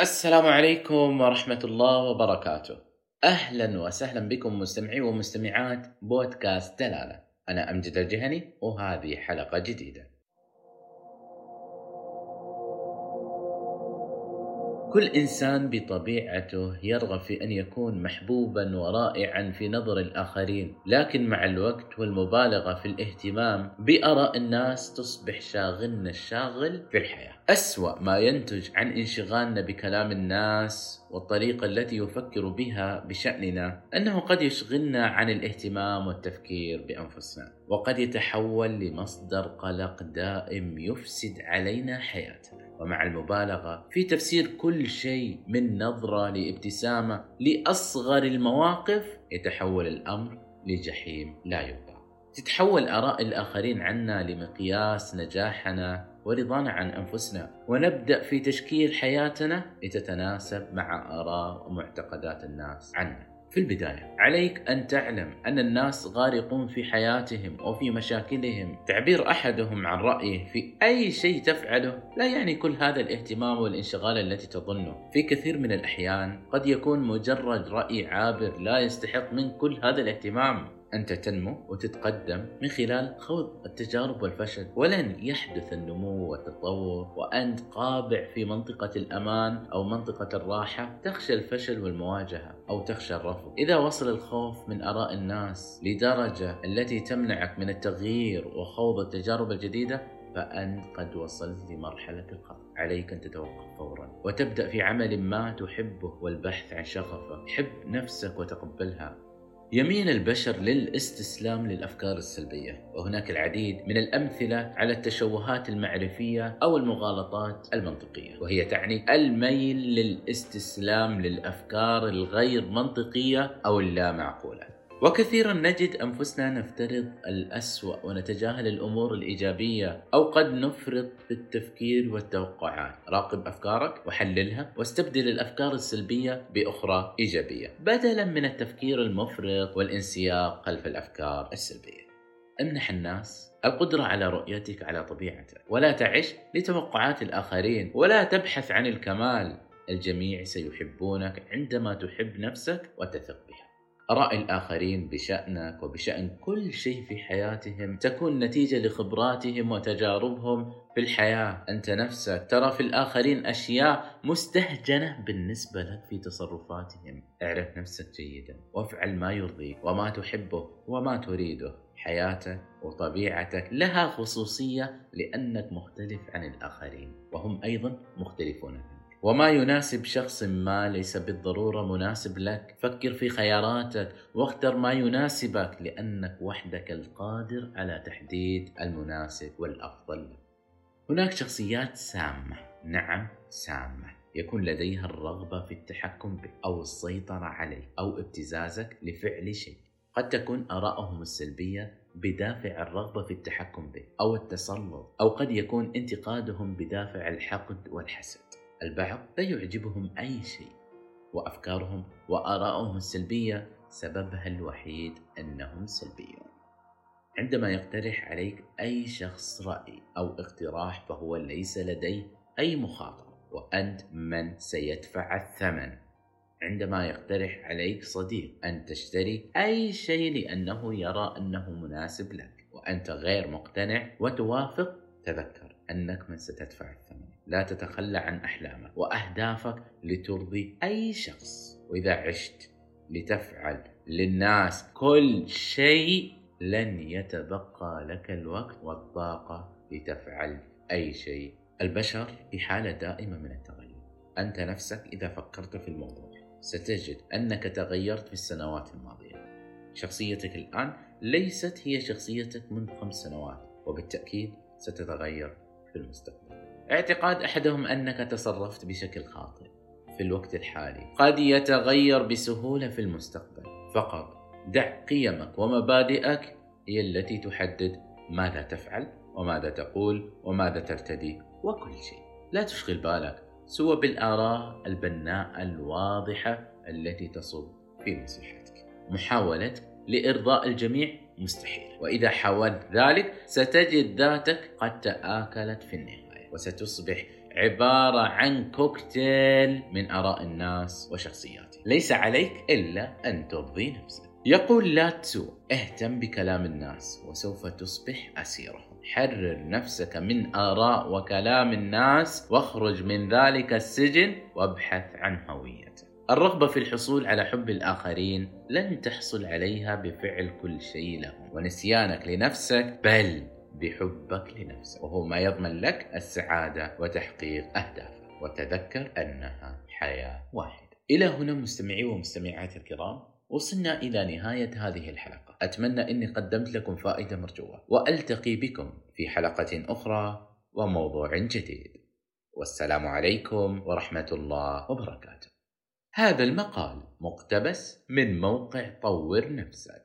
السلام عليكم ورحمة الله وبركاته. أهلا وسهلا بكم مستمعي ومستمعات بودكاست دلالة. أنا أمجد الجهني وهذه حلقة جديدة. كل إنسان بطبيعته يرغب في أن يكون محبوبا ورائعا في نظر الآخرين لكن مع الوقت والمبالغة في الاهتمام بآراء الناس تصبح شاغلنا الشاغل في الحياة. أسوأ ما ينتج عن انشغالنا بكلام الناس والطريقة التي يفكر بها بشأننا أنه قد يشغلنا عن الاهتمام والتفكير بأنفسنا وقد يتحول لمصدر قلق دائم يفسد علينا حياتنا. ومع المبالغة في تفسير كل شيء من نظرة لابتسامة لأصغر المواقف يتحول الأمر لجحيم لا يبقى. تتحول آراء الآخرين عنا لمقياس نجاحنا ورضانا عن أنفسنا ونبدأ في تشكيل حياتنا لتتناسب مع آراء ومعتقدات الناس عنا. في البداية عليك أن تعلم أن الناس غارقون في حياتهم وفي مشاكلهم. تعبير أحدهم عن رأيه في أي شيء تفعله لا يعني كل هذا الاهتمام والانشغال التي تظنه. في كثير من الأحيان قد يكون مجرد رأي عابر لا يستحق من كل هذا الاهتمام. أنت تنمو وتتقدم من خلال خوض التجارب والفشل ولن يحدث النمو والتطور وأنت قابع في منطقة الأمان أو منطقة الراحة تخشى الفشل والمواجهة أو تخشى الرفض. إذا وصل الخوف من آراء الناس لدرجة التي تمنعك من التغيير وخوض التجارب الجديدة فأنت قد وصلت لمرحلة الخطر عليك أن تتوقف فورا وتبدأ في عمل ما تحبه والبحث عن شغفه حب نفسك وتقبلها. يميل البشر للاستسلام للأفكار السلبية وهناك العديد من الأمثلة على التشوهات المعرفية أو المغالطات المنطقية وهي تعني الميل للاستسلام للأفكار الغير منطقية أو اللا معقوله وكثيرا نجد أنفسنا نفترض الأسوأ ونتجاهل الأمور الإيجابية أو قد نفرط في التفكير والتوقعات. راقب أفكارك وحللها واستبدل الأفكار السلبية بأخرى إيجابية بدلا من التفكير المفرط والانسياق خلف الأفكار السلبية. أمنح الناس القدرة على رؤيتك على طبيعتك ولا تعش لتوقعات الآخرين ولا تبحث عن الكمال. الجميع سيحبونك عندما تحب نفسك وتثق بها. آراء الآخرين بشأنك وبشأن كل شيء في حياتهم تكون نتيجة لخبراتهم وتجاربهم في الحياة. أنت نفسك ترى في الآخرين أشياء مستهجنة بالنسبة لك في تصرفاتهم. اعرف نفسك جيدا وافعل ما يرضيك وما تحبه وما تريده. حياتك وطبيعتك لها خصوصية لأنك مختلف عن الآخرين وهم أيضا مختلفون عنك. وما يناسب شخص ما ليس بالضرورة مناسب لك. فكر في خياراتك واختر ما يناسبك لأنك وحدك القادر على تحديد المناسب والأفضل. لك هناك شخصيات سامة. نعم سامة. يكون لديها الرغبة في التحكم بك أو السيطرة عليك أو ابتزازك لفعل شيء. قد تكون ارائهم السلبية بدافع الرغبة في التحكم بك أو التسلط أو قد يكون انتقادهم بدافع الحقد والحسد. البعض لا يعجبهم أي شيء وأفكارهم وآرائهم السلبية سببها الوحيد أنهم سلبيون. عندما يقترح عليك أي شخص رأي أو اقتراح فهو ليس لديه أي مخاطرة وأنت من سيدفع الثمن. عندما يقترح عليك صديق أن تشتري أي شيء لأنه يرى أنه مناسب لك وأنت غير مقتنع وتوافق تذكر أنك من ستدفع الثمن. لا تتخلى عن أحلامك وأهدافك لترضي أي شخص. وإذا عشت لتفعل للناس كل شيء لن يتبقى لك الوقت والطاقة لتفعل أي شيء. البشر في حالة دائمة من التغير. أنت نفسك إذا فكرت في الموضوع ستجد أنك تغيرت في السنوات الماضية. شخصيتك الآن ليست هي شخصيتك منذ خمس سنوات وبالتأكيد ستتغير. في المستقبل. اعتقاد أحدهم أنك تصرفت بشكل خاطئ في الوقت الحالي. قد يتغير بسهولة في المستقبل. فقط دع قيمك ومبادئك هي التي تحدد ماذا تفعل وماذا تقول وماذا ترتدي وكل شيء. لا تشغل بالك سوى بالآراء البناءه الواضحة التي تصب في مصلحتك محاولة لإرضاء الجميع مستحيل. وإذا حاولت ذلك ستجد ذاتك قد تآكلت في النهاية. وستصبح عبارة عن كوكتيل من آراء الناس وشخصياتهم ليس عليك إلا أن ترضي نفسك. يقول لا تسو اهتم بكلام الناس وسوف تصبح أسيرهم. حرر نفسك من آراء وكلام الناس واخرج من ذلك السجن وابحث عن هويتك. الرغبة في الحصول على حب الآخرين لن تحصل عليها بفعل كل شيء لهم ونسيانك لنفسك بل بحبك لنفسك. وهو ما يضمن لك السعادة وتحقيق أهدافك. وتذكر أنها حياة واحدة. إلى هنا مستمعي ومستمعات الكرام وصلنا إلى نهاية هذه الحلقة. أتمنى أني قدمت لكم فائدة مرجوة وألتقي بكم في حلقة أخرى وموضوع جديد. والسلام عليكم ورحمة الله وبركاته. هذا المقال مقتبس من موقع طور نفسك.